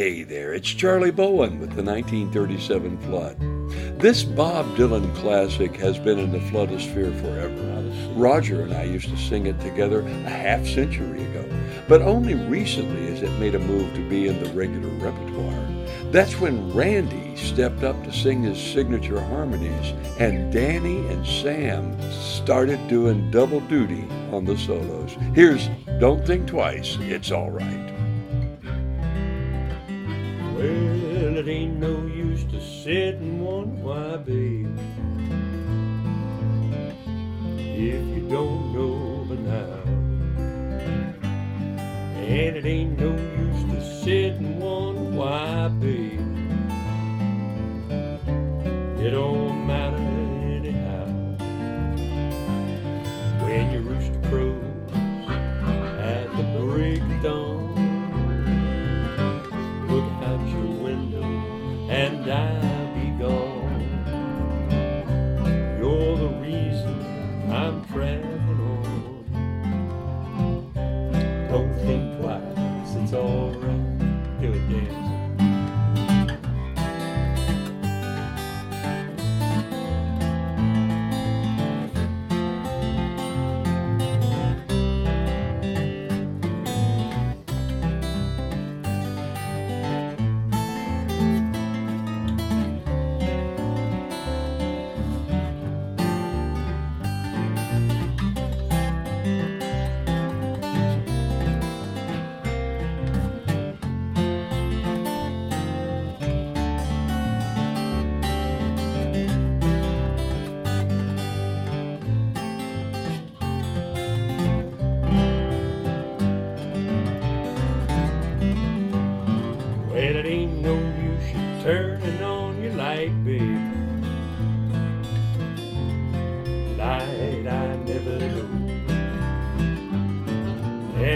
Hey there, it's Charlie Bowen with the 1937 flood. This Bob Dylan classic has been in the floodosphere forever. Roger and I used to sing it together a half century ago, but only recently has it made a move to be in the regular repertoire. That's when Randy stepped up to sing his signature harmonies, and Danny and Sam started doing double duty on the solos. Here's Don't Think Twice, It's Alright. Well, it ain't no use to sit and wonder why, babe. If you don't know by now. And it ain't no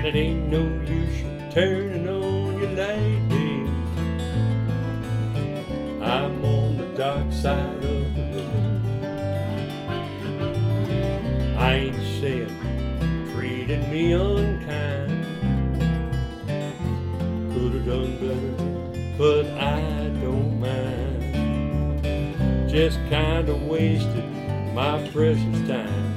And it ain't no use you turning on your light, babe. I'm on the dark side of the road. I ain't saying treated me unkind could have done better, but I don't mind. Just kind of wasted my precious time.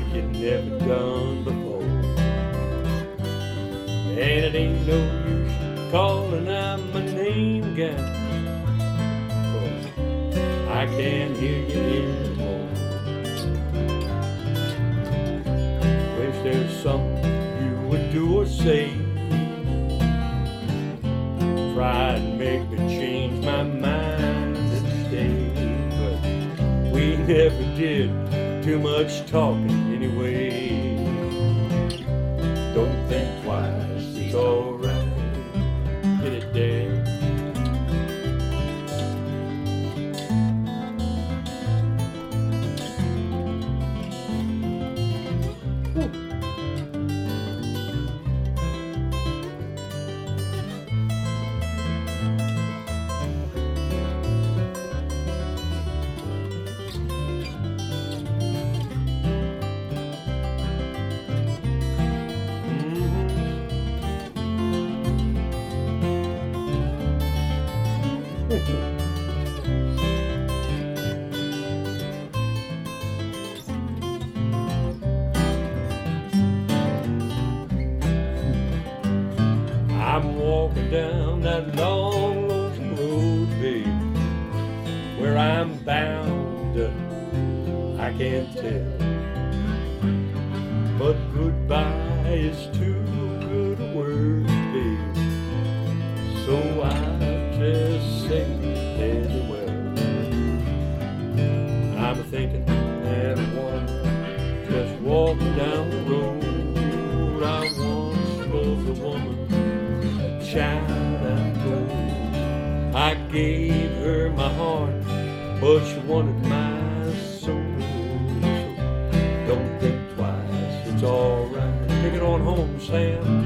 Like you never done before. And it ain't no use calling out my name. 'Cause I can't hear you anymore. Wish there's something you would do or say try and make me change my mind and stay. But we never did too much talking walking down that long, lonesome road, babe. Where I'm bound, I can't tell. But goodbye is too good a word, babe. So I just say. I gave her my heart, but she wanted my soul. So don't think twice, it's alright. Take it on home, Sam.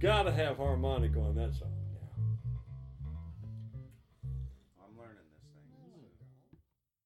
Gotta have harmonica on that song.